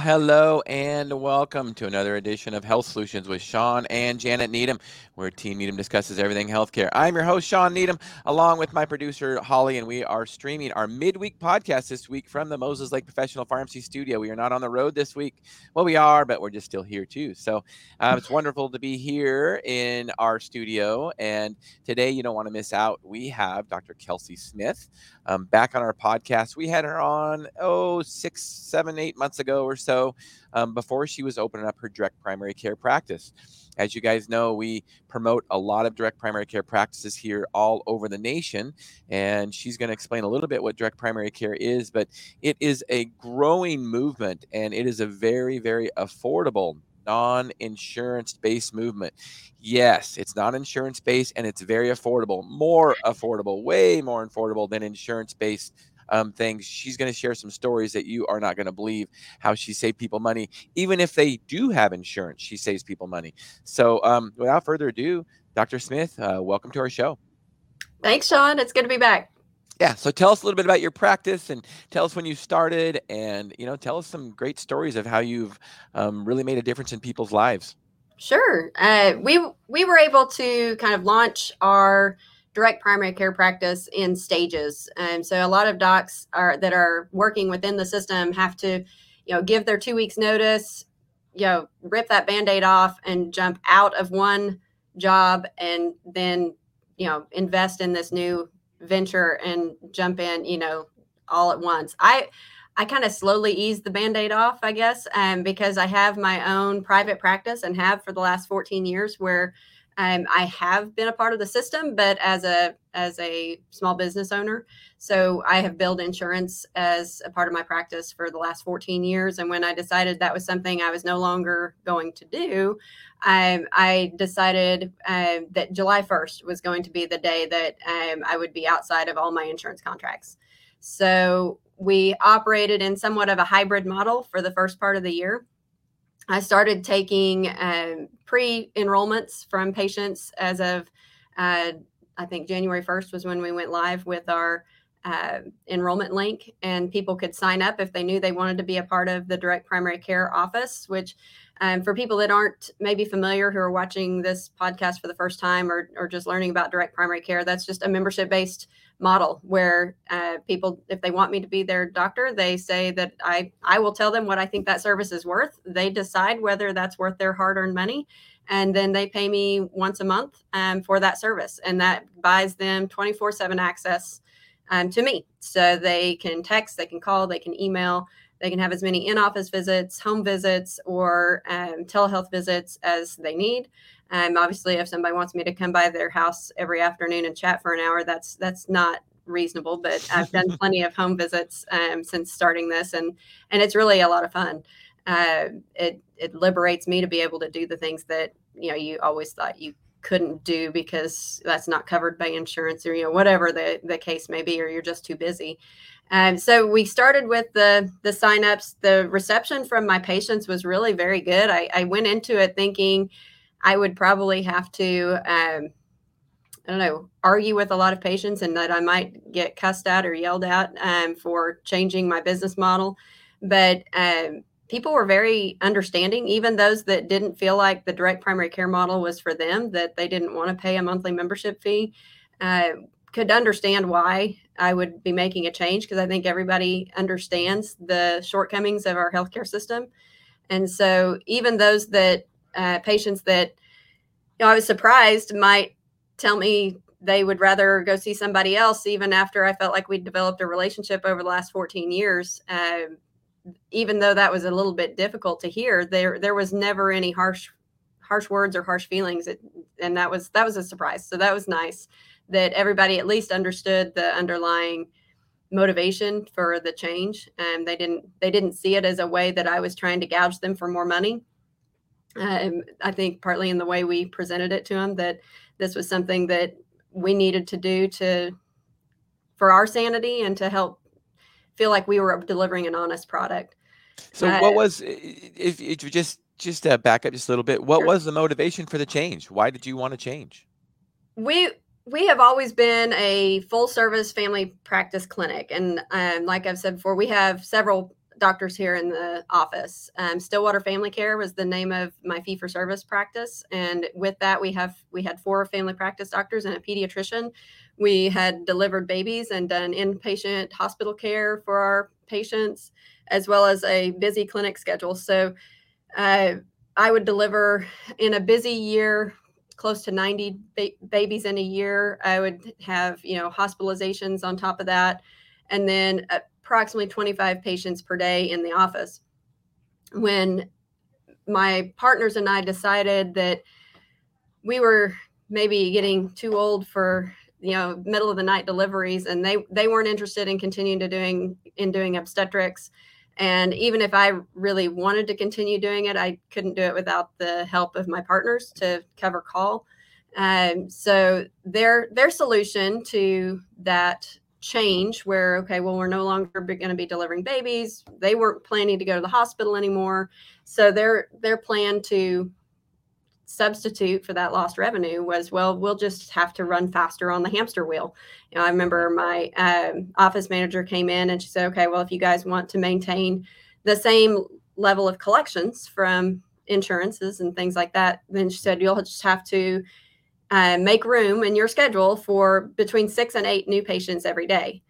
Hello and welcome to another edition of Health Solutions with Shawn and Janet Needham, where Team Needham discusses everything healthcare. I'm your host, Shawn Needham, along with my producer, Holly, and we are streaming our midweek podcast this week from the Moses Lake Professional Pharmacy Studio. We are not on the road this week. Well, we are, but we're just still here too. So uh, it's wonderful to be here in our studio. And today, you don't want to miss out. We have Dr. Kelsey Smith um, back on our podcast. We had her on, oh, six, seven, eight months ago or so um, before she was opening up her direct primary care practice. As you guys know, we promote a lot of direct primary care practices here all over the nation. And she's going to explain a little bit what direct primary care is, but it is a growing movement and it is a very, very affordable non insurance based movement. Yes, it's non insurance based and it's very affordable, more affordable, way more affordable than insurance based um, things. She's going to share some stories that you are not going to believe how she saved people money. Even if they do have insurance, she saves people money. So, um, without further ado, Dr. Smith, uh, welcome to our show. Thanks, Shawn. It's good to be back. Yeah. So tell us a little bit about your practice and tell us when you started and, you know, tell us some great stories of how you've um, really made a difference in people's lives. Sure. Uh, we, we were able to kind of launch our direct primary care practice in stages. And so a lot of docs are that are working within the system have to, you know, give their two weeks notice, you know, rip that band-aid off and jump out of one job and then, you know, invest in this new venture and jump in, you know, all at once. I I kind of slowly ease the band-aid off, I guess, um, because I have my own private practice and have for the last 14 years where um, I have been a part of the system, but as a as a small business owner, so I have billed insurance as a part of my practice for the last 14 years. And when I decided that was something I was no longer going to do, um, I decided uh, that July 1st was going to be the day that um, I would be outside of all my insurance contracts. So we operated in somewhat of a hybrid model for the first part of the year. I started taking um, pre enrollments from patients as of, uh, I think January 1st was when we went live with our uh, enrollment link, and people could sign up if they knew they wanted to be a part of the direct primary care office, which um, for people that aren't maybe familiar who are watching this podcast for the first time or, or just learning about direct primary care, that's just a membership based model where uh, people, if they want me to be their doctor, they say that I, I will tell them what I think that service is worth. They decide whether that's worth their hard earned money. And then they pay me once a month um, for that service. And that buys them 24 7 access um, to me. So they can text, they can call, they can email they can have as many in office visits, home visits, or um, telehealth visits as they need. Um, obviously, if somebody wants me to come by their house every afternoon and chat for an hour, that's that's not reasonable. But I've done plenty of home visits um, since starting this, and and it's really a lot of fun. Uh, it it liberates me to be able to do the things that you know you always thought you couldn't do because that's not covered by insurance or you know whatever the the case may be, or you're just too busy. Um, so we started with the the signups. The reception from my patients was really very good. I, I went into it thinking I would probably have to, um, I don't know, argue with a lot of patients and that I might get cussed at or yelled at um, for changing my business model. But um, people were very understanding, even those that didn't feel like the direct primary care model was for them, that they didn't want to pay a monthly membership fee. Uh, could understand why I would be making a change because I think everybody understands the shortcomings of our healthcare system. And so, even those that uh, patients that you know, I was surprised might tell me they would rather go see somebody else, even after I felt like we'd developed a relationship over the last 14 years. Uh, even though that was a little bit difficult to hear, there there was never any harsh harsh words or harsh feelings, it, and that was that was a surprise. So that was nice that everybody at least understood the underlying motivation for the change and they didn't they didn't see it as a way that i was trying to gouge them for more money um, i think partly in the way we presented it to them that this was something that we needed to do to for our sanity and to help feel like we were delivering an honest product so uh, what was if, if you just just uh, back up just a little bit what sure. was the motivation for the change why did you want to change we we have always been a full service family practice clinic. And um, like I've said before, we have several doctors here in the office. Um, Stillwater Family Care was the name of my fee for service practice, and with that, we have we had four family practice doctors and a pediatrician. We had delivered babies and done inpatient hospital care for our patients, as well as a busy clinic schedule. So, uh, I would deliver in a busy year close to 90 ba- babies in a year. I would have you know hospitalizations on top of that, and then approximately 25 patients per day in the office. When my partners and I decided that we were maybe getting too old for you know middle of the night deliveries and they they weren't interested in continuing to doing in doing obstetrics and even if i really wanted to continue doing it i couldn't do it without the help of my partners to cover call um, so their their solution to that change where okay well we're no longer going to be delivering babies. They weren't planning to go to the hospital anymore. So their their plan to substitute for that lost revenue was well we'll just have to run faster on the hamster wheel. You know i remember my um, office manager came in and she said okay well if you guys want to maintain the same level of collections from insurances and things like that then she said you'll just have to uh, make room in your schedule for between six and eight new patients every day.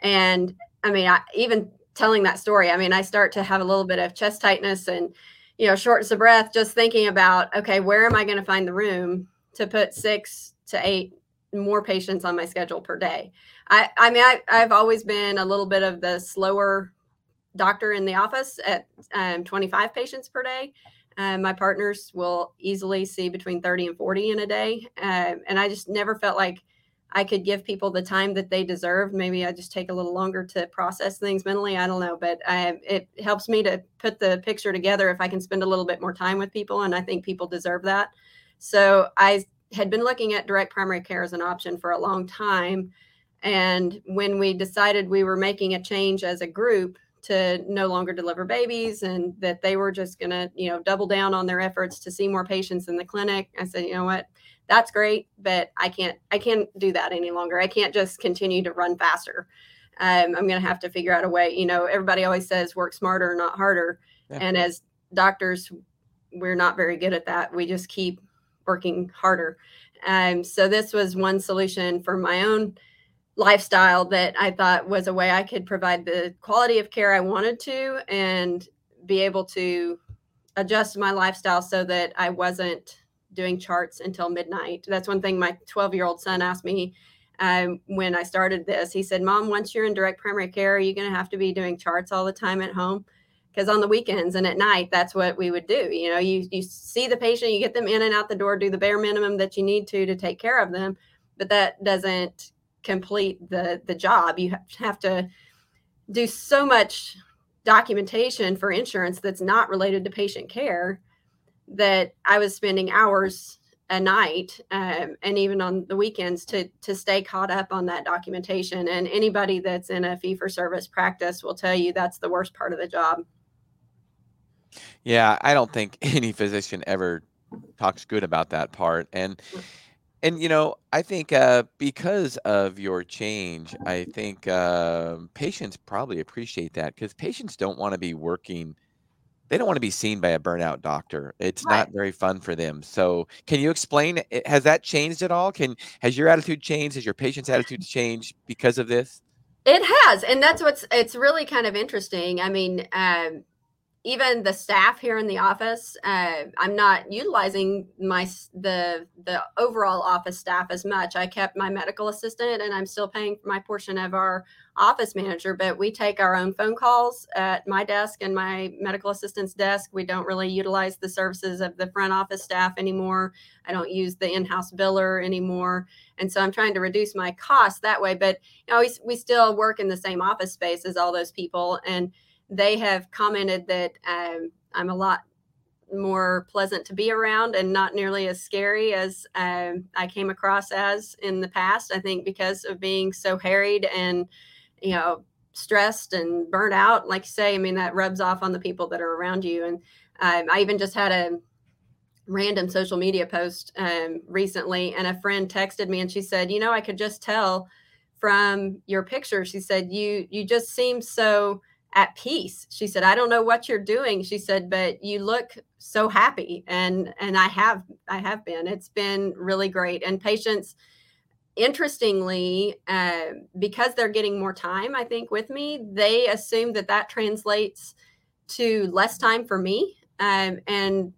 And I mean, I, even telling that story, I mean, I start to have a little bit of chest tightness and, you know, shortness of breath just thinking about, okay, where am I going to find the room to put six to eight more patients on my schedule per day? I, I mean, I, I've always been a little bit of the slower doctor in the office at um, 25 patients per day. Uh, my partners will easily see between 30 and 40 in a day. Uh, and I just never felt like I could give people the time that they deserve. Maybe I just take a little longer to process things mentally. I don't know, but I, it helps me to put the picture together if I can spend a little bit more time with people. And I think people deserve that. So I had been looking at direct primary care as an option for a long time. And when we decided we were making a change as a group, to no longer deliver babies and that they were just going to, you know, double down on their efforts to see more patients in the clinic. I said, you know what? That's great, but I can't I can't do that any longer. I can't just continue to run faster. Um, I'm going to have to figure out a way. You know, everybody always says work smarter, not harder. Yeah. And as doctors, we're not very good at that. We just keep working harder. Um, so this was one solution for my own lifestyle that I thought was a way I could provide the quality of care I wanted to and be able to adjust my lifestyle so that I wasn't doing charts until midnight. That's one thing my 12 year old son asked me um, when I started this. He said, Mom, once you're in direct primary care, are you going to have to be doing charts all the time at home? Because on the weekends and at night, that's what we would do. You know, you, you see the patient, you get them in and out the door, do the bare minimum that you need to to take care of them. But that doesn't complete the the job. You have to do so much documentation for insurance that's not related to patient care that i was spending hours a night um, and even on the weekends to to stay caught up on that documentation. And anybody that's in a fee for service practice will tell you that's the worst part of the job. Yeah i don't think any physician ever talks good about that part. And mm. And you know, I think uh, because of your change, I think uh, patients probably appreciate that because patients don't want to be working. They don't want to be seen by a burnout doctor. It's right. not very fun for them. So, can you explain? Has that changed at all? Can has your attitude changed? Has your patient's attitude changed because of this? It has, and that's what's it's really kind of interesting. I mean, um, even the staff here in the office uh, i'm not utilizing my the the overall office staff as much. I kept my medical assistant and i'm still paying my portion of our office manager but we take our own phone calls at my desk and my medical assistant's desk. We don't really utilize the services of the front office staff anymore. I don't use the in-house biller anymore. And so i'm trying to reduce my costs that way but you know we, we still work in the same office space as all those people and they have commented that um, I'm a lot more pleasant to be around and not nearly as scary as um, I came across as in the past. I think because of being so harried and, you know, stressed and burnt out, like you say, I mean, that rubs off on the people that are around you. And um, I even just had a random social media post um, recently, and a friend texted me and she said, You know, I could just tell from your picture, she said, You, you just seem so at peace. She said, I don't know what you're doing. She said, but you look so happy. And and I have I have been. It's been really great. And patients, interestingly, uh, because they're getting more time, I think, with me, they assume that that translates to less time for me. Um, and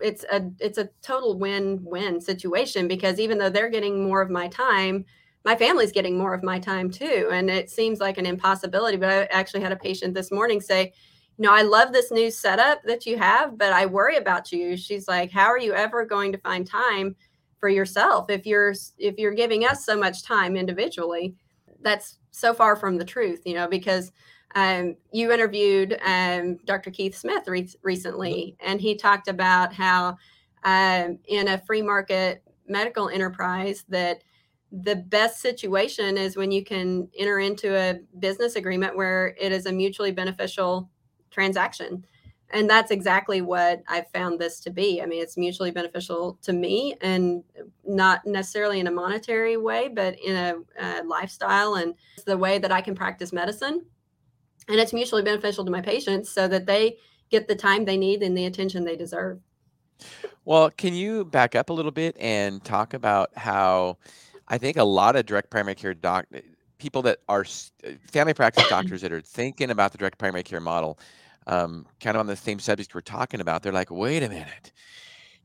it's a it's a total win-win situation because even though they're getting more of my time my family's getting more of my time too. And it seems like an impossibility. But I actually had a patient this morning say, you know, I love this new setup that you have, but I worry about you. She's like, how are you ever going to find time for yourself if you're if you're giving us so much time individually? That's so far from the truth, you know, because um, you interviewed um, Dr. Keith Smith re- recently, and he talked about how um, in a free market medical enterprise that the best situation is when you can enter into a business agreement where it is a mutually beneficial transaction. And that's exactly what I've found this to be. I mean, it's mutually beneficial to me and not necessarily in a monetary way, but in a, a lifestyle and the way that I can practice medicine. And it's mutually beneficial to my patients so that they get the time they need and the attention they deserve. Well, can you back up a little bit and talk about how I think a lot of direct primary care doc eh, people that are eh, family practice doctors that are thinking about the direct primary care model, um, kind of on the same subject we're talking about, they're like, wait a minute.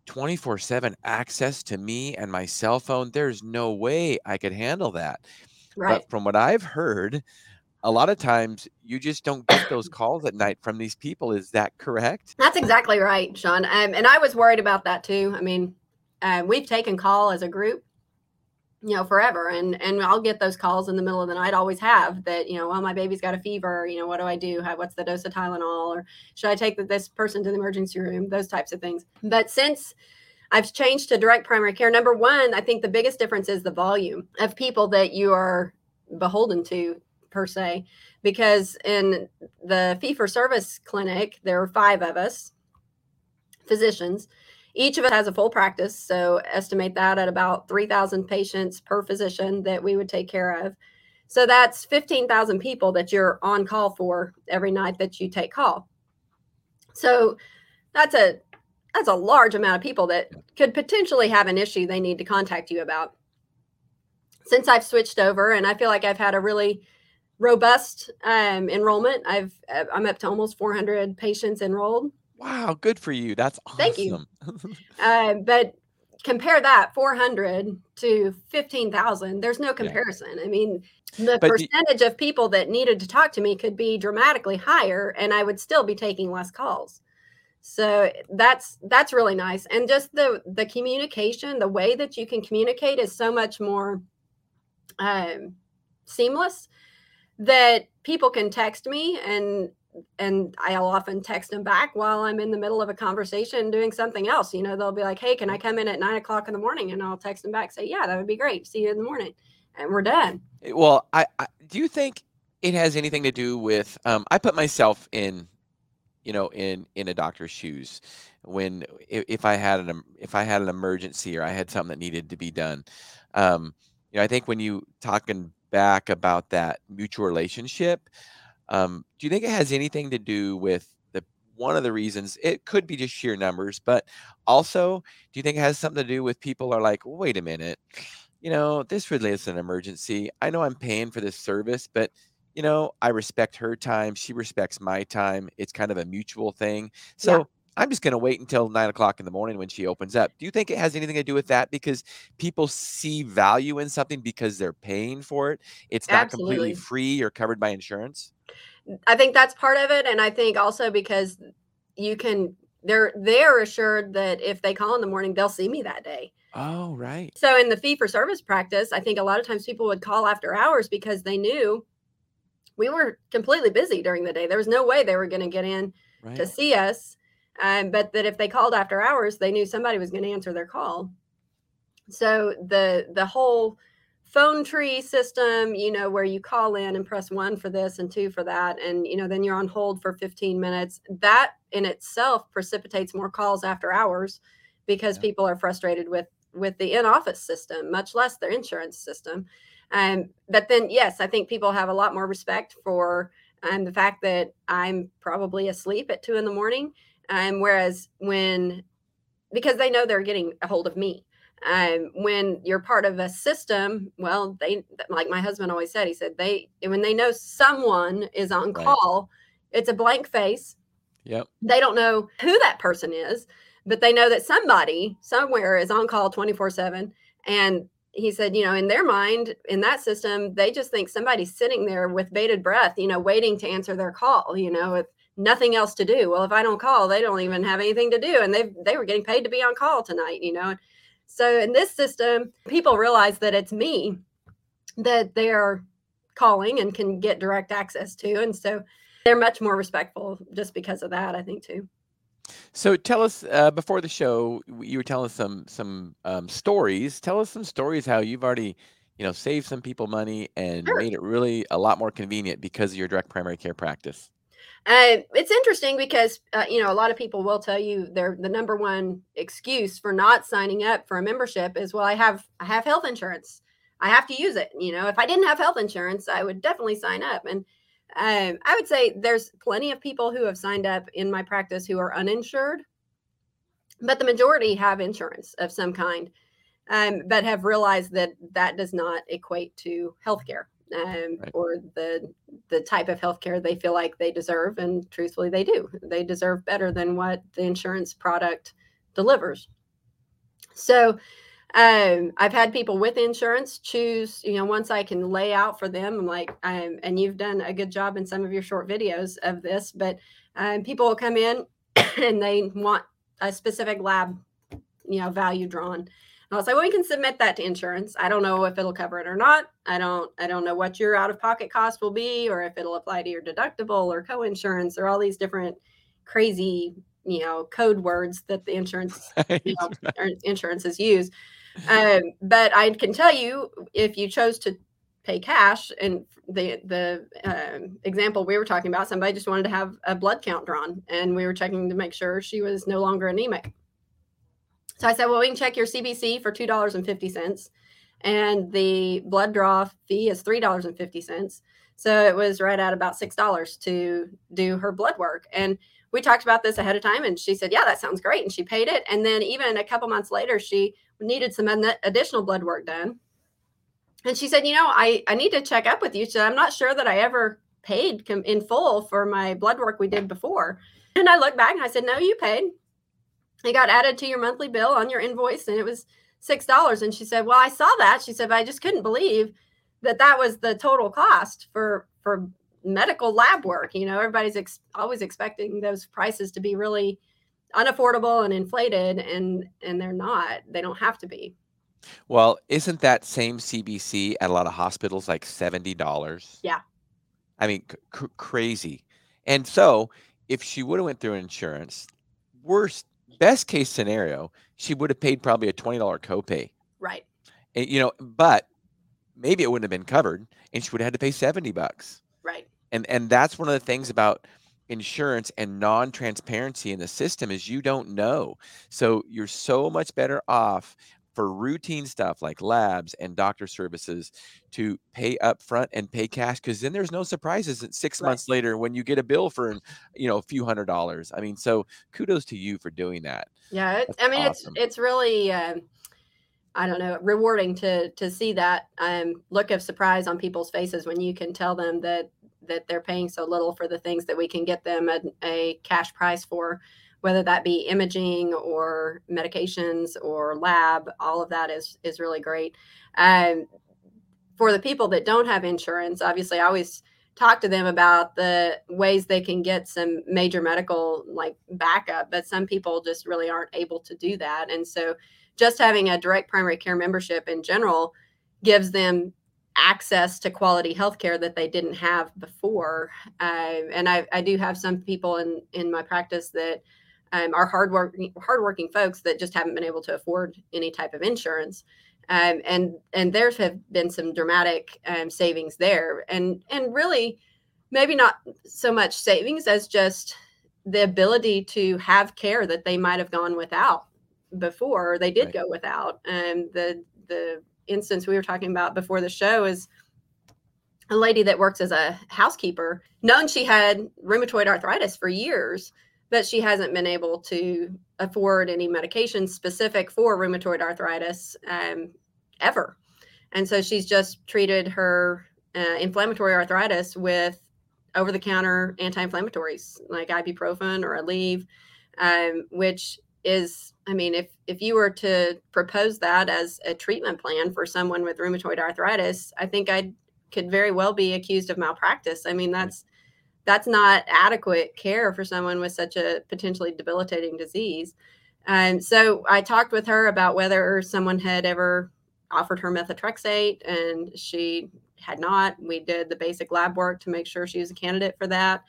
24 7 access to me and my cell phone. There's no way I could handle that. Right. But from what I've heard, a lot of times you just don't get those calls at night from these people. Is that correct? That's exactly right, Shawn. Um, and I was worried about that too. I mean, uh, we've taken call as a group you know forever and and i'll get those calls in the middle of the night always have that you know well my baby's got a fever you know what do i do? How, what's the dose of tylenol? Or should i take this person to the emergency room? Those types of things. But since i've changed to direct primary care number one i think the biggest difference is the volume of people that you are beholden to per se because in the fee for service clinic there are five of us physicians each of us has a full practice, so estimate that at about 3,000 patients per physician that we would take care of. So that's 15,000 people that you're on call for every night that you take call. So that's a that's a large amount of people that could potentially have an issue they need to contact you about. Since I've switched over, and I feel like I've had a really robust um, enrollment. I've I'm up to almost 400 patients enrolled Wow, good for you. That's awesome. Thank you. uh, but compare that 400 to 15,000. There's no comparison. Yeah. I mean, the but percentage of people that needed to talk to me could be dramatically higher and I would still be taking less calls. So that's that's really nice. And just the the communication, the way that you can communicate is so much more um, seamless that people can text me and and I'll often text them back while I'm in the middle of a conversation doing something else. You know, they'll be like, "Hey, can I come in at nine o'clock in the morning?" And I'll text them back, say, "Yeah, that would be great. See you in the morning," and we're done. Eh, well, I, I do you think it has anything to do with? Um, I put myself in, you know, in in a doctor's shoes when if, if I had an if I had an emergency or I had something that needed to be done. Um, you know, I think when you talking back about that mutual relationship um, do you think it has anything to do with the one of the reasons? It could be just sheer numbers, but also, do you think it has something to do with people are like, wait a minute, you know, this really is an emergency. I know I'm paying for this service, but you know, I respect her time. She respects my time. It's kind of a mutual thing. So yeah. I'm just going to wait until nine o'clock in the morning when she opens up. Do you think it has anything to do with that? Because people see value in something because they're paying for it. It's not Absolutely. completely free or covered by insurance. I think that's part of it, and I think also because you can they're they're assured that if they call in the morning, they'll see me that day. Oh, right. So in the fee for service practice, I think a lot of times people would call after hours because they knew we were completely busy during the day. There was no way they were going to get in right. to see us. Um, but that if they called after hours, they knew somebody was going to answer their call. So the the whole phone tree system, you know, where you call in and press one for this and two for that. And, you know, then you're on hold for 15 minutes. That in itself precipitates more calls after hours because yeah. people are frustrated with with the in-office system, much less their insurance system. Um, but then, yes, I think people have a lot more respect for and the fact that I'm probably asleep at two in the morning. Um, whereas when, because they know they're getting a hold of me. Um, when you're part of a system, well, they like my husband always said. He said they when they know someone is on Right. call, it's a blank face. Yep. They don't know who that person is, but they know that somebody somewhere is on call 24 7. And he said, you know, in their mind, in that system, they just think somebody's sitting there with bated breath, you know, waiting to answer their call, you know, with nothing else to do. Well, if I don't call, they don't even have anything to do. And they they were getting paid to be on call tonight, you know. So in this system, people realize that it's me that they're calling and can get direct access to. And so they're much more respectful just because of that, I think, too. So tell us uh, before the show, you were telling us some some um, stories. Tell us some stories how you've already, you know, saved some people money and Sure. made it really a lot more convenient because of your direct primary care practice. Uh, it's interesting because uh, you know a lot of people will tell you their the number one excuse for not signing up for a membership is well I have I have health insurance. I have to use it. You know if I didn't have health insurance I would definitely sign up. And um, I would say there's plenty of people who have signed up in my practice who are uninsured but the majority have insurance of some kind um, but have realized that that does not equate to healthcare um, Right. or the the type of healthcare they feel like they deserve and truthfully they do. They deserve better than what the insurance product delivers. So um, i've had people with insurance choose you know once i can lay out for them i'm like um, and you've done a good job in some of your short videos of this but um, people will come in and they want a specific lab you know value drawn and I'll say, well, we can submit that to insurance. I don't know if it'll cover it or not. I don't, I don't know what your out-of-pocket cost will be, or if it'll apply to your deductible or co-insurance, or all these different crazy, you know, code words that the insurance you know, or insurances use. Um, but I can tell you, if you chose to pay cash, and the the um, example we were talking about, somebody just wanted to have a blood count drawn, and we were checking to make sure she was no longer anemic. So I said, well, we can check your CBC for two dollars and the blood draw fee is three dollars and fifty cents. So it was right at about six dollars to do her blood work, and we talked about this ahead of time, and she said, yeah, that sounds great, and she paid it. And then even a couple months later, she needed some additional blood work done, and she said, you know, I I need to check up with you. So I'm not sure that I ever paid in full for my blood work we did before. And I looked back and I said, no, you paid it got added to your monthly bill on your invoice and it was six dollars and she said well i saw that she said but i just couldn't believe that that was the total cost for for medical lab work you know everybody's ex- always expecting those prices to be really unaffordable and inflated and and they're not they don't have to be Well, isn't that same CBC at a lot of hospitals like seventy dollars? Yeah. I mean, c- crazy. And so, if she would have went through insurance, worst best case scenario, she would have paid probably a twenty dollar copay. right And, you know, but maybe it wouldn't have been covered, and she would have had to pay seventy bucks. right And and that's one of the things about insurance and non-transparency in the system is you don't know. So you're so much better off for routine stuff like labs and doctor services to pay up front and pay cash because then there's no surprises six Right. months later when you get a bill for you know a few hundred dollars. I mean, so kudos to you for doing that. yeah it, i mean awesome. it's it's really um I don't know, rewarding to to see that um, look of surprise on people's faces when you can tell them that that they're paying so little for the things that we can get them a, a cash price for, whether that be imaging or medications or lab. All of that is is really great. Um, for the people that don't have insurance, obviously, I always talk to them about the ways they can get some major medical like backup, but some people just really aren't able to do that, and so just having a direct primary care membership in general gives them access to quality healthcare that they didn't have before. Uh, and I, I, do have some people in in my practice that um, are hardworking hardworking folks that just haven't been able to afford any type of insurance. Um, and and there have been some dramatic um, savings there, and and really maybe not so much savings as just the ability to have care that they might have gone without before they did Right. go without and the the instance we were talking about before the show is a lady that works as a housekeeper, known she had rheumatoid arthritis for years, but she hasn't been able to afford any medication specific for rheumatoid arthritis um, ever. And so she's just treated her uh, inflammatory arthritis with over the counter anti inflammatories like ibuprofen or Aleve, um, which is, I mean, if, if you were to propose that as a treatment plan for someone with rheumatoid arthritis, I think I could very well be accused of malpractice. I mean, that's that's not adequate care for someone with such a potentially debilitating disease. And um, so I talked with her about whether someone had ever offered her methotrexate, and she had not. We did the basic lab work to make sure she was a candidate for that.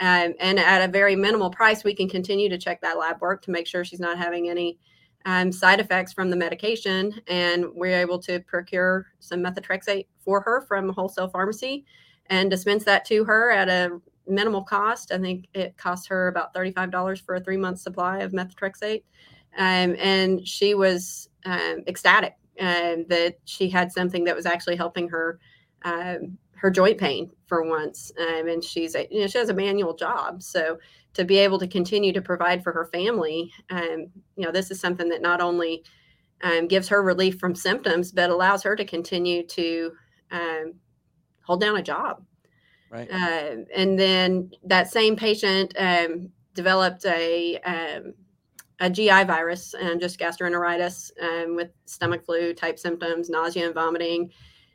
Um, and at a very minimal price, we can continue to check that lab work to make sure she's not having any um, side effects from the medication. And we're able to procure some methotrexate for her from a wholesale pharmacy and dispense that to her at a minimal cost. I think it cost her about $35 for a three month supply of methotrexate. Um, and she was um, ecstatic um, that she had something that was actually helping her um, her joint pain for once. Um, and she's a, you know she has a manual job, so to be able to continue to provide for her family, you know, this is something that not only gives her relief from symptoms, but allows her to continue to hold down a job. Right. Uh, and then that same patient um, developed a a GI virus and just gastroenteritis um, with stomach flu type symptoms, nausea and vomiting.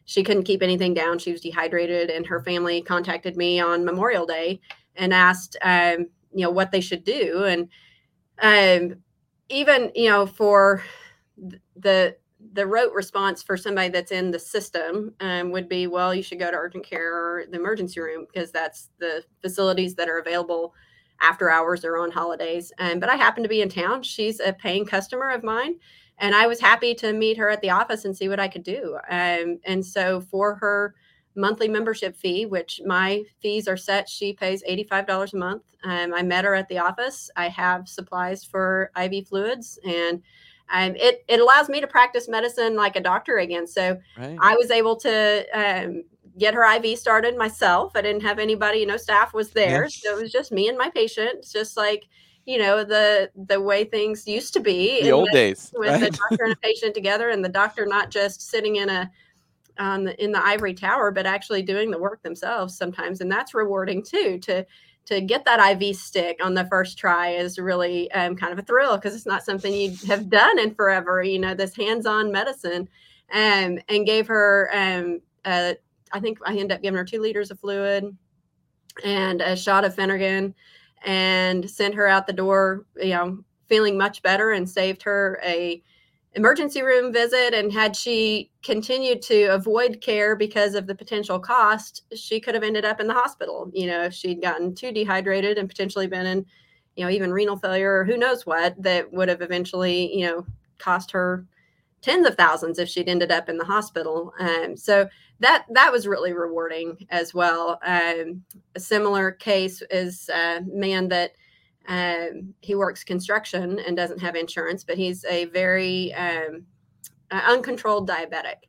She couldn't keep anything down. She was dehydrated, and her family contacted me on Memorial Day and asked, um, you know, what they should do. And um, even, you know, for the the rote response for somebody that's in the system um, would be, well, you should go to urgent care or the emergency room because that's the facilities that are available after hours or on holidays. Um, but I happen to be in town. She's a paying customer of mine. And I was happy to meet her at the office and see what I could do. Um, and so for her monthly membership fee, which my fees are set, she pays $85 a month. Um, I met her at the office. I have supplies for IV fluids and um, it, it allows me to practice medicine like a doctor again. So right. I was able to um, get her IV started myself. I didn't have anybody, you know, staff was there. Yes. So it was just me and my patient. It's just like, you know, the the way things used to be. The old the, days. With right? the doctor and a patient together and the doctor not just sitting in a um, in the ivory tower, but actually doing the work themselves sometimes. And that's rewarding too to to get that IV stick on the first try is really um, kind of a thrill because it's not something you have done in forever. You know, this hands-on medicine, um, and gave her um, think I ended up giving her two liters of fluid and a shot of Phenergan and sent her out the door, you know, feeling much better and saved her a emergency room visit and had she continued to avoid care because of the potential cost she could have ended up in the hospital you know if she'd gotten too dehydrated and potentially been in you know even renal failure or who knows what that would have eventually you know cost her tens of thousands if she'd ended up in the hospital. Um, so that that was really rewarding as well. Um, a similar case is a man that um, he works construction and doesn't have insurance, but he's a very um, uncontrolled diabetic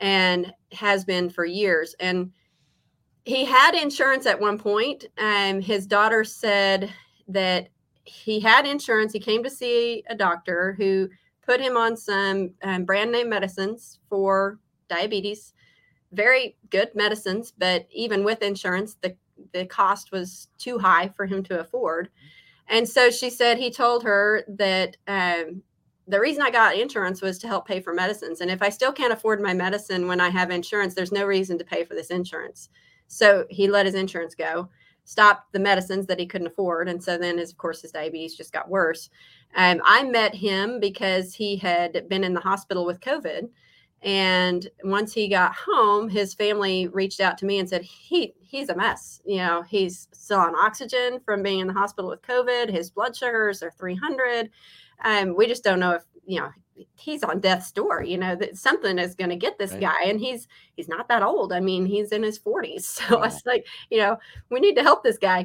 and has been for years. And he had insurance at one point. Um, his daughter said that he had insurance. He came to see a doctor who put him on some um, brand name medicines for diabetes. Very good medicines, but even with insurance, the the cost was too high for him to afford. And so she said he told her that um, the reason I got insurance was to help pay for medicines. And if I still can't afford my medicine when I have insurance, there's no reason to pay for this insurance. So he let his insurance go stopped the medicines that he couldn't afford. And so then, his, of course, his diabetes just got worse. Um, I met him because he had been in the hospital with COVID. And once he got home, his family reached out to me and said, he, he's a mess. You know, he's still on oxygen from being in the hospital with COVID. His blood sugars are 300. Um, we just don't know if, you know, he's on death's door you know that something is going to get this right. guy and he's he's not that old i mean he's in his 40s so wow. i was like you know we need to help this guy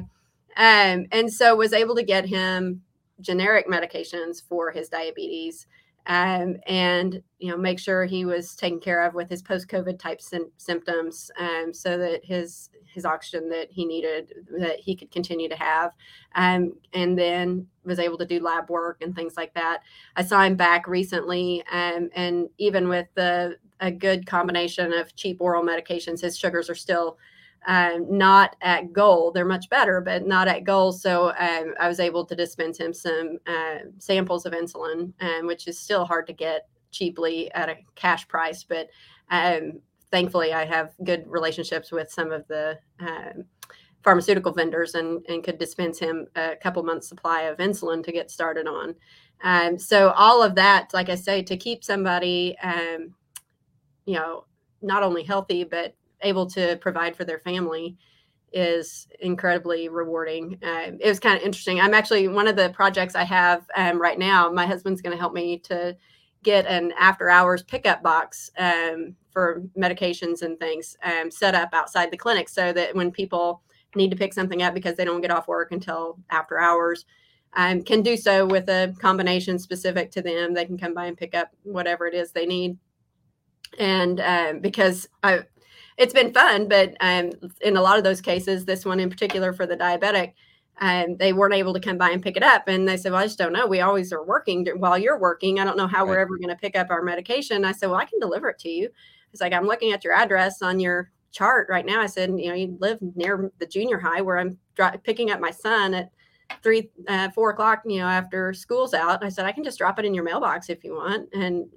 um and so was able to get him generic medications for his diabetes um, and you know make sure he was taken care of with his post-COVID type sy- symptoms, um, so that his his oxygen that he needed that he could continue to have, um, and then was able to do lab work and things like that. I saw him back recently, um, and even with the a good combination of cheap oral medications, his sugars are still um, not at goal. They're much better, but not at goal. So um, I was able to dispense him some uh, samples of insulin, um, which is still hard to get cheaply at a cash price. But um, thankfully, I have good relationships with some of the um, pharmaceutical vendors and, and could dispense him a couple months supply of insulin to get started on. So all of that, like I say, to keep somebody, you know, not only healthy, but able to provide for their family is incredibly rewarding. Uh, it was kind of interesting. I'm actually one of the projects I have um, right now. My husband's going to help me to get an after hours pickup box um, for medications and things um, set up outside the clinic so that when people need to pick something up because they don't get off work until after hours, um, can do so with a combination specific to them. They can come by and pick up whatever it is they need. And um, because I, it's been fun, but um, in a lot of those cases, this one in particular for the diabetic, um, they weren't able to come by and pick it up. And they said, Well, I just don't know. We always are working while you're working. I don't know how right. we're ever going to pick up our medication. I said, Well, I can deliver it to you. It's like, I'm looking at your address on your chart right now. I said, You know, you live near the junior high where I'm dri- picking up my son at three, uh, four o'clock, you know, after school's out. I said, I can just drop it in your mailbox if you want. And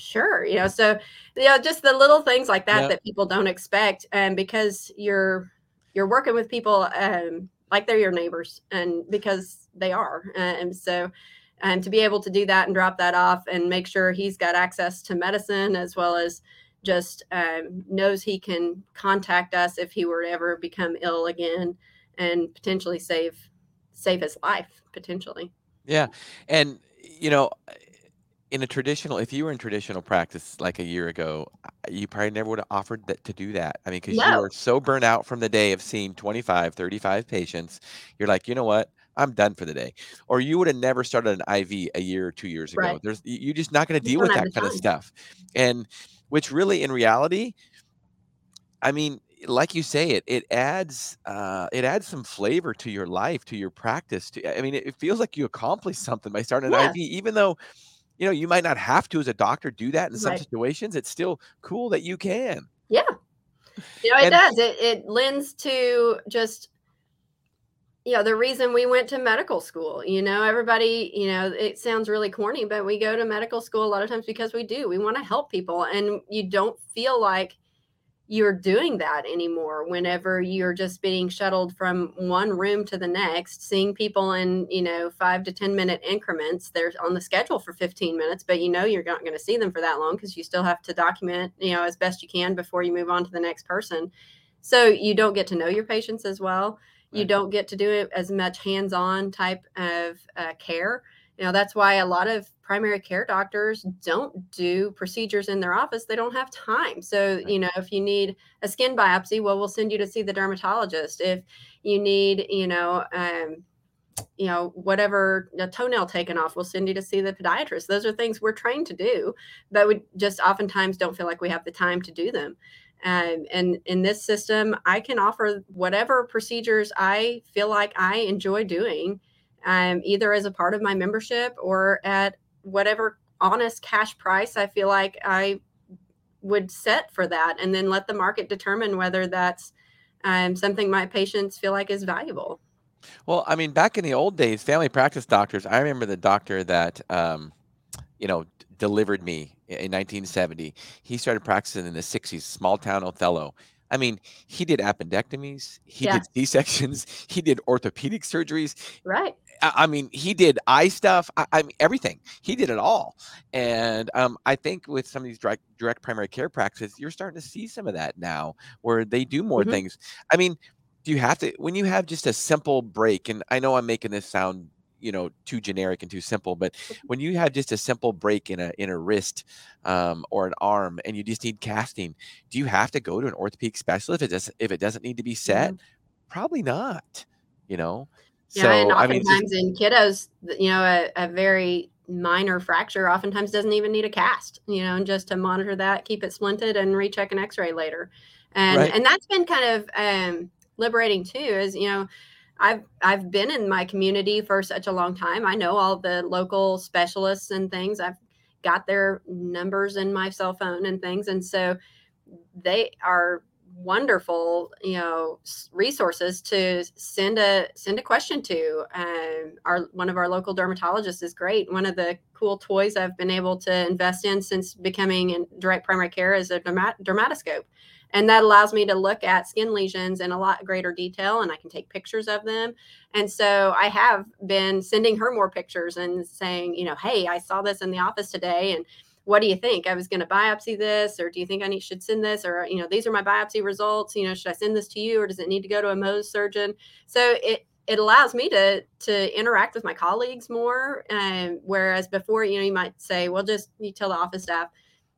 sure you know so you know just the little things like that yep. that people don't expect and because you're you're working with people um like they're your neighbors and because they are and so and to be able to do that and drop that off and make sure he's got access to medicine as well as just um, knows he can contact us if he were to ever become ill again and potentially save save his life potentially yeah and you know in a traditional, if you were in traditional practice like a year ago, you probably never would have offered that to do that. I mean, because you were so burnt out from the day of seeing 25, 35 patients, you're like, you know what? I'm done for the day. Or you would have never started an IV a year or two years ago. Right. There's you're just not going to deal with that kind of stuff. And which really in reality, I mean, like you say, it it adds uh, it adds some flavor to your life, to your practice. To, I mean, it, it feels like you accomplished something by starting an yeah. IV, even though you know, you might not have to as a doctor do that in some right. situations. It's still cool that you can. Yeah. You know, it and, does. It it lends to just you know the reason we went to medical school you know everybody you know it sounds really corny but we go to medical school a lot of times because we do we want to help people and you don't feel like you're doing that anymore whenever you're just being shuttled from one room to the next seeing people in you know five to ten minute increments they're on the schedule for 15 minutes but you know you're not going to see them for that long because you still have to document you know as best you can before you move on to the next person. So you don't get to know your patients as well. Right. you don't get to do it as much hands-on type of uh, care. You know that's why a lot of primary care doctors don't do procedures in their office they don't have time. So you know if you need a skin biopsy well we'll send you to see the dermatologist. If you need you know um, you know whatever a toenail taken off we'll send you to see the podiatrist. Those are things we're trained to do but we just oftentimes don't feel like we have the time to do them. Um, and in this system i can offer whatever procedures i feel like i enjoy doing um, either as a part of my membership or at whatever honest cash price I feel like I would set for that, and then let the market determine whether that's um, something my patients feel like is valuable. Well, I mean, back in the old days, family practice doctors, I remember the doctor that, um, you know, delivered me in 1970. He started practicing in the 60s, small town Othello. I mean, he did appendectomies, he yeah. did C sections, he did orthopedic surgeries. Right. I mean, he did eye stuff. I, I, mean, everything. He did it all. And um, I think with some of these direct, direct primary care practices, you're starting to see some of that now, where they do more mm-hmm. things. I mean, do you have to when you have just a simple break? And I know I'm making this sound, you know, too generic and too simple, but when you have just a simple break in a in a wrist um, or an arm, and you just need casting, do you have to go to an orthopedic specialist if it doesn't if it doesn't need to be set? Mm-hmm. Probably not. You know. Yeah, so, and oftentimes I mean, just, in kiddos, you know, a, a, very minor fracture oftentimes doesn't even need a cast, you know, and just to monitor that, keep it splinted, and recheck an X-ray later. And right. and that's been kind of um, liberating too. Is you know, I've I've been in my community for such a long time. I know all the local specialists and things. I've got their numbers in my cell phone and things, and so they are wonderful you know resources to send a send a question to. Um, our one of our local dermatologists is great. One of the cool toys i've been able to invest in since becoming in direct primary care is a dermat- dermatoscope. And that allows me to look at skin lesions in a lot greater detail and i can take pictures of them. And so i have been sending her more pictures and saying you know hey i saw this in the office today and what do you think? I was going to biopsy this, or do you think I need, should send this? Or, you know, these are my biopsy results. You know, should I send this to you or does it need to go to a Mohs surgeon? So it, it allows me to to interact with my colleagues more. Um, whereas before, you know, you might say, well, just you tell the office staff,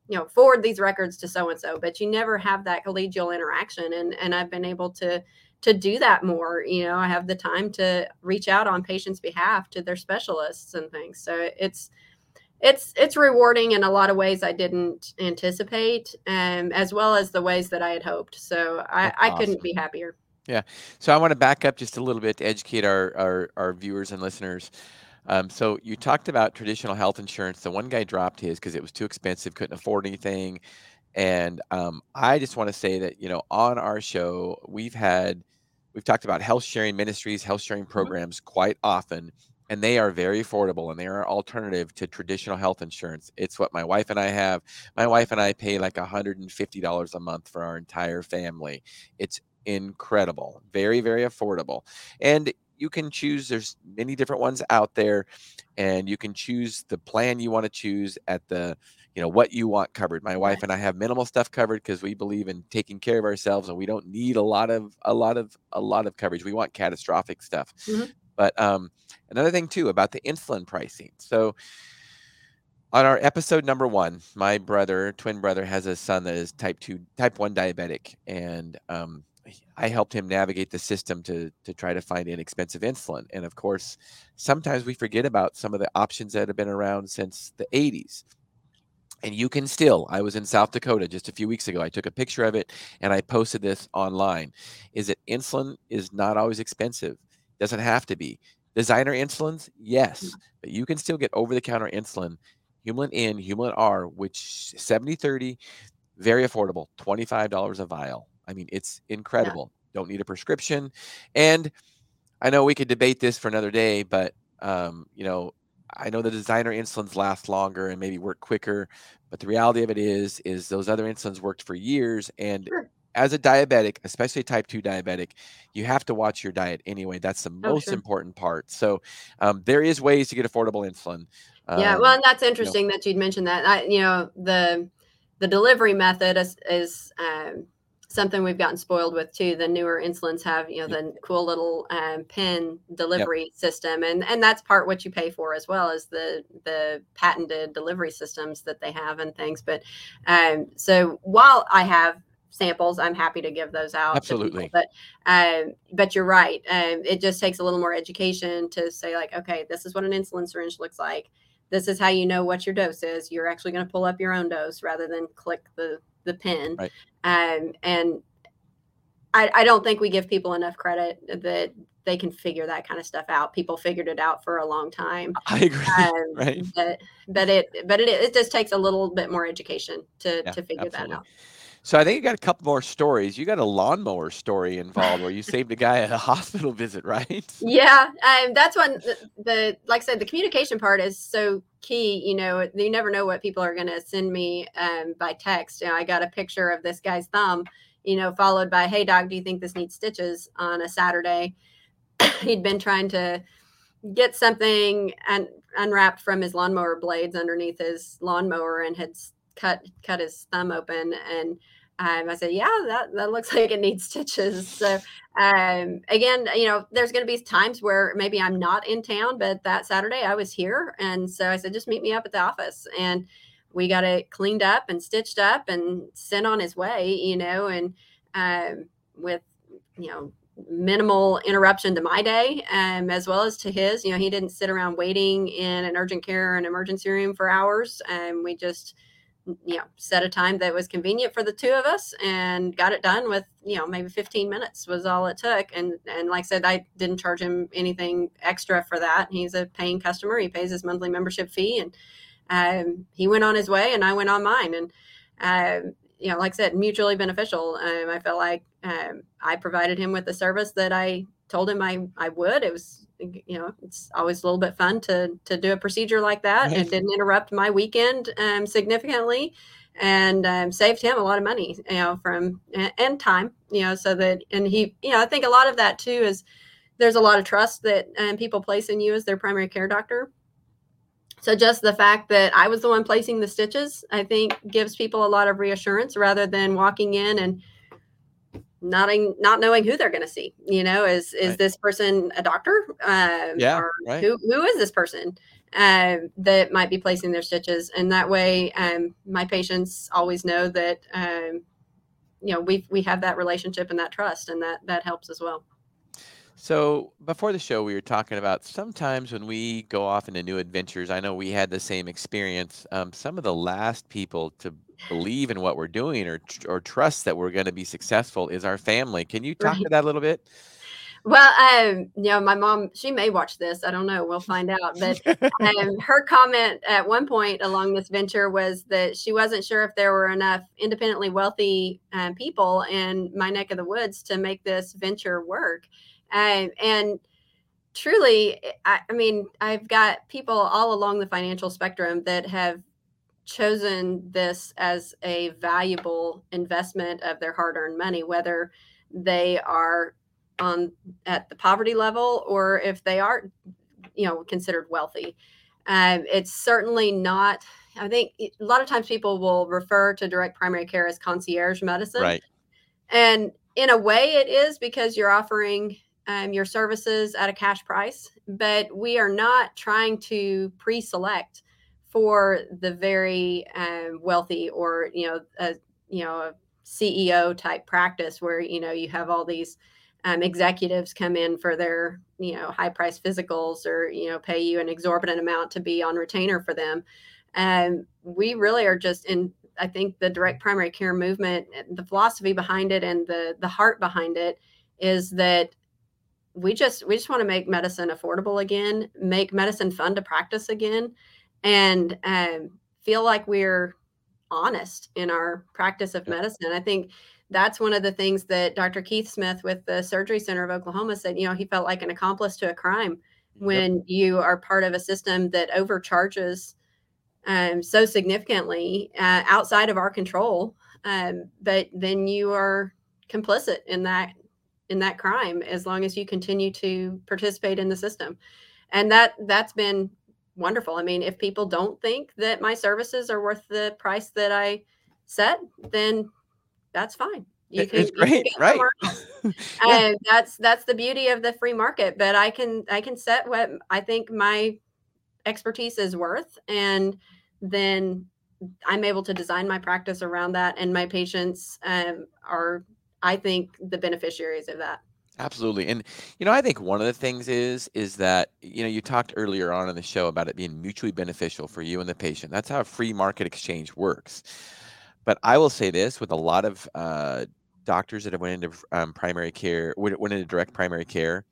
you know, forward these records to so and so, but you never have that collegial interaction. And and I've been able to to do that more. You know, I have the time to reach out on patients' behalf to their specialists and things. So it's it's it's rewarding in a lot of ways I didn't anticipate, um, as well as the ways that I had hoped. So I, I couldn't be happier. Yeah. So I want to back up just a little bit to educate our our, our viewers and listeners. Um, so you talked about traditional health insurance. The one guy dropped his because it was too expensive, couldn't afford anything. And um, I just want to say that you know on our show we've had we've talked about health sharing ministries, health sharing mm-hmm. programs quite often and they are very affordable and they are alternative to traditional health insurance. It's what my wife and I have. My wife and I pay like $150 a month for our entire family. It's incredible, very, very affordable. And you can choose, there's many different ones out there, and you can choose the plan you want to choose at the you know what you want covered my wife and i have minimal stuff covered because we believe in taking care of ourselves and we don't need a lot of a lot of a lot of coverage we want catastrophic stuff mm-hmm. But um, another thing too about the insulin pricing. So on our episode number one, my brother, twin brother, has a son that is type two, type one diabetic, and um, I helped him navigate the system to to try to find inexpensive insulin. And of course, sometimes we forget about some of the options that have been around since the 80s. And you can still, I was in South Dakota just a few weeks ago. I took a picture of it and I posted this online. Is that insulin is not always expensive. Doesn't have to be. Designer insulins, yes, mm. but you can still get over the counter insulin, Humulin N, Humulin R, which 70 30, very affordable, $25 a vial. I mean, it's incredible. Yeah. Don't need a prescription. And I know we could debate this for another day, but um, you know, I know the designer insulins last longer and maybe work quicker, but the reality of it is, is those other insulins worked for years, and sure as a diabetic, especially type 2 diabetic, you have to watch your diet anyway. That's the oh, most sure. important part. So um, there is ways to get affordable insulin. Um, yeah, well, and that's interesting you know, that you'd mentioned that. I, you know, the the delivery method is, is um, something we've gotten spoiled with too. The newer insulins have you know the cool little um, pen delivery yep. system, and and that's part what you pay for as well as the the patented delivery systems that they have and things. But um, so while I have samples, I'm happy to give those out. Absolutely. But um, but you're right. Um, it just takes a little more education to say like, okay, this is what an insulin syringe looks like. This is how you know what your dose is. You're actually going to pull up your own dose rather than click the the pin. Right. Um, and I, I don't think we give people enough credit that they can figure that kind of stuff out. People figured it out for a long time. I agree. Um, right. But, but it but it, it just takes a little bit more education to yeah, to figure absolutely. that out. So I think you got a couple more stories. You got a lawnmower story involved where you saved a guy at a hospital visit, right? Yeah, um, that's one. The, the, like I said, the communication part is so key. You know, you never know what people are going to send me um, by text. You know, I got a picture of this guy's thumb. You know, followed by, "Hey, doc, do you think this needs stitches?" On a Saturday, he'd been trying to get something and unwrapped from his lawnmower blades underneath his lawnmower and had cut cut his thumb open and um, I said, yeah, that, that looks like it needs stitches. So um, again, you know, there's going to be times where maybe I'm not in town, but that Saturday I was here. And so I said, just meet me up at the office. And we got it cleaned up and stitched up and sent on his way, you know, and um, with, you know, minimal interruption to my day um, as well as to his. You know, he didn't sit around waiting in an urgent care or an emergency room for hours. And we just, you know, set a time that was convenient for the two of us and got it done with, you know, maybe 15 minutes was all it took. And, and like I said, I didn't charge him anything extra for that. He's a paying customer. He pays his monthly membership fee and um, he went on his way and I went on mine. And, um, you know, like I said, mutually beneficial. Um, I felt like um, I provided him with the service that I told him I, I would. It was, you know, it's always a little bit fun to to do a procedure like that. Right. It didn't interrupt my weekend um, significantly, and um, saved him a lot of money, you know, from and time, you know, so that and he, you know, I think a lot of that too is there's a lot of trust that um, people place in you as their primary care doctor so just the fact that I was the one placing the stitches, I think gives people a lot of reassurance rather than walking in and not not knowing who they're going to see. You know, is is right. this person a doctor? Um, yeah. right. Who who is this person um, that might be placing their stitches? And that way, um, my patients always know that um, you know we we have that relationship and that trust, and that that helps as well. So before the show, we were talking about sometimes when we go off into new adventures. I know we had the same experience. Um, some of the last people to believe in what we're doing or or trust that we're going to be successful is our family. Can you talk right. to that a little bit? Well, um, you know, my mom, she may watch this. I don't know. We'll find out. But um, her comment at one point along this venture was that she wasn't sure if there were enough independently wealthy um, people in my neck of the woods to make this venture work. Um, and truly, I, I mean, I've got people all along the financial spectrum that have chosen this as a valuable investment of their hard-earned money whether they are on at the poverty level or if they are you know considered wealthy. Um, it's certainly not i think a lot of times people will refer to direct primary care as concierge medicine. Right. And in a way it is because you're offering um, your services at a cash price, but we are not trying to pre-select for the very um, wealthy or you know a you know a CEO type practice where you know you have all these um, executives come in for their you know high price physicals or you know pay you an exorbitant amount to be on retainer for them. And we really are just in i think the direct primary care movement the philosophy behind it and the the heart behind it is that we just we just want to make medicine affordable again make medicine fun to practice again and um, feel like we're honest in our practice of medicine. I think that's one of the things that dr keith smith with the surgery center of oklahoma said you know he felt like an accomplice to a crime when yep. you are part of a system that overcharges um, so significantly uh, outside of our control um, but then you are complicit in that in that crime as long as you continue to participate in the system. And that that's been wonderful. I mean if people don't think that my services are worth the price that i set then that's fine. You can, it's great right. and that's that's the beauty of the free market but i can i can set what i think my expertise is worth and then i'm able to design my practice around that and my patients um, are I think the beneficiaries of that. Absolutely. And you know, I think one of the things is is that you know, you talked earlier on in the show about it being mutually beneficial for you and the patient. That's how a free market exchange works. But I will say this with a lot of uh, doctors that have went into um, primary care, went into direct primary care,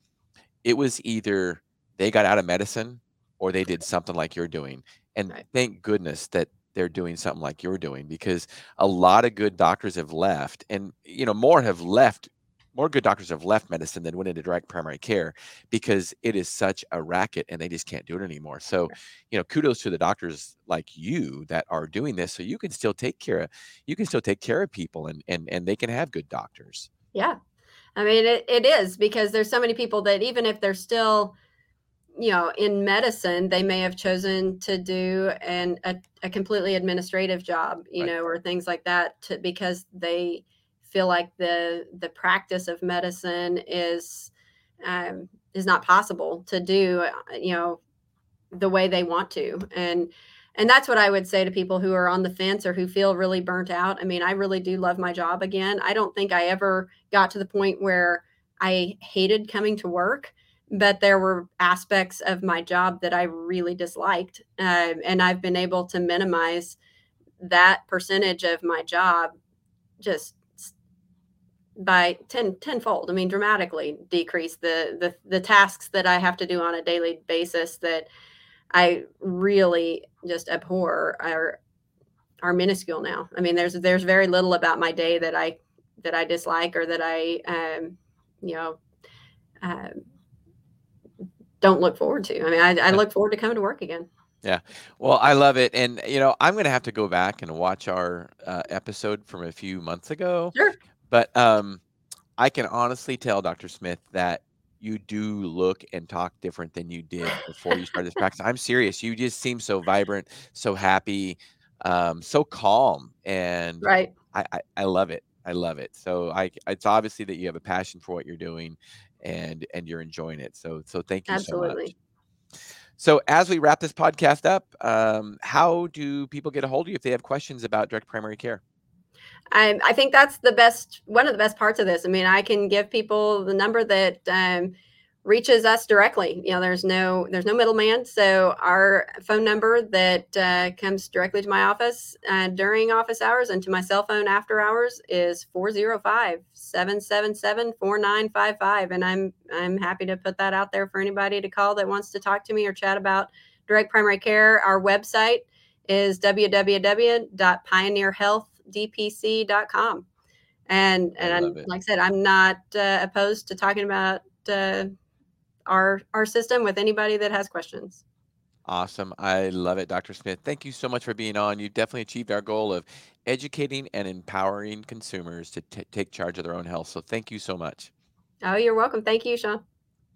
it was either they got out of medicine or they did something like you're doing. And right. thank goodness that they're doing something like you're doing because a lot of good doctors have left and you know more have left more good doctors have left medicine than went into direct primary care because it is such a racket and they just can't do it anymore. So you know kudos to the doctors like you that are doing this so you can still take care of you can still take care of people and and and they can have good doctors. Yeah. I mean it, it is because there's so many people that even if they're still you know, in medicine, they may have chosen to do an a, a completely administrative job, you right. know, or things like that, to, because they feel like the the practice of medicine is um, is not possible to do, uh, you know, the way they want to, and and that's what I would say to people who are on the fence or who feel really burnt out. I mean, I really do love my job again. I don't think I ever got to the point where I hated coming to work, but there were aspects of my job that I really disliked. Uh, and I've been able to minimize that percentage of my job just by 10 tenfold i mean dramatically decrease the, the the tasks that i have to do on a daily basis that i really just abhor are are minuscule now i mean there's there's very little about my day that i that i dislike or that i um you know uh, don't look forward to i mean I, I look forward to coming to work again yeah. Well, I love it. And, you know, I'm going to have to go back and watch our uh, episode from a few months ago. Sure. But um, I can honestly tell, Dr. Smith, that you do look and talk different than you did before you started this practice. I'm serious. You just seem so vibrant, so happy, um, so calm. And right. I, I, I love it. I love it. So I, it's obviously that you have a passion for what you're doing and, and you're enjoying it. So, so thank you Absolutely. so much. So, as we wrap this podcast up, um, how do people get a hold of you if they have questions about direct primary care? I, I think that's the best, one of the best parts of this. I mean, I can give people the number that um, reaches us directly. You know, there's no there's no middleman. So our phone number that uh, comes directly to my office uh, during office hours and to my cell phone after hours is 405-777-4955 and I'm I'm happy to put that out there for anybody to call that wants to talk to me or chat about direct primary care. Our website is www.pioneerhealthdpc.com. And and like I said, I'm not uh, opposed to talking about uh, our our system with anybody that has questions. Awesome. I love it, Dr. Smith. Thank you so much for being on. You've definitely achieved our goal of educating and empowering consumers to t- take charge of their own health. So thank you so much. Oh, you're welcome. Thank you, Shawn.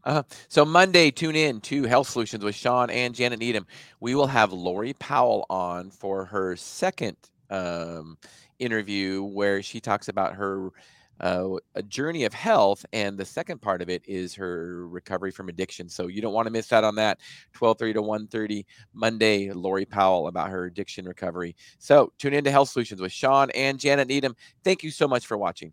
Uh, so Monday, tune in to Health Solutions with Shawn and Janet Needham. We will have Lori Powell on for her second um, interview where she talks about her uh, a journey of health, and the second part of it is her recovery from addiction. So you don't want to miss out on that. 12:30 to 1:30 Monday. Lori Powell about her addiction recovery. So tune in to Health Solutions with Shawn and Janet Needham. Thank you so much for watching.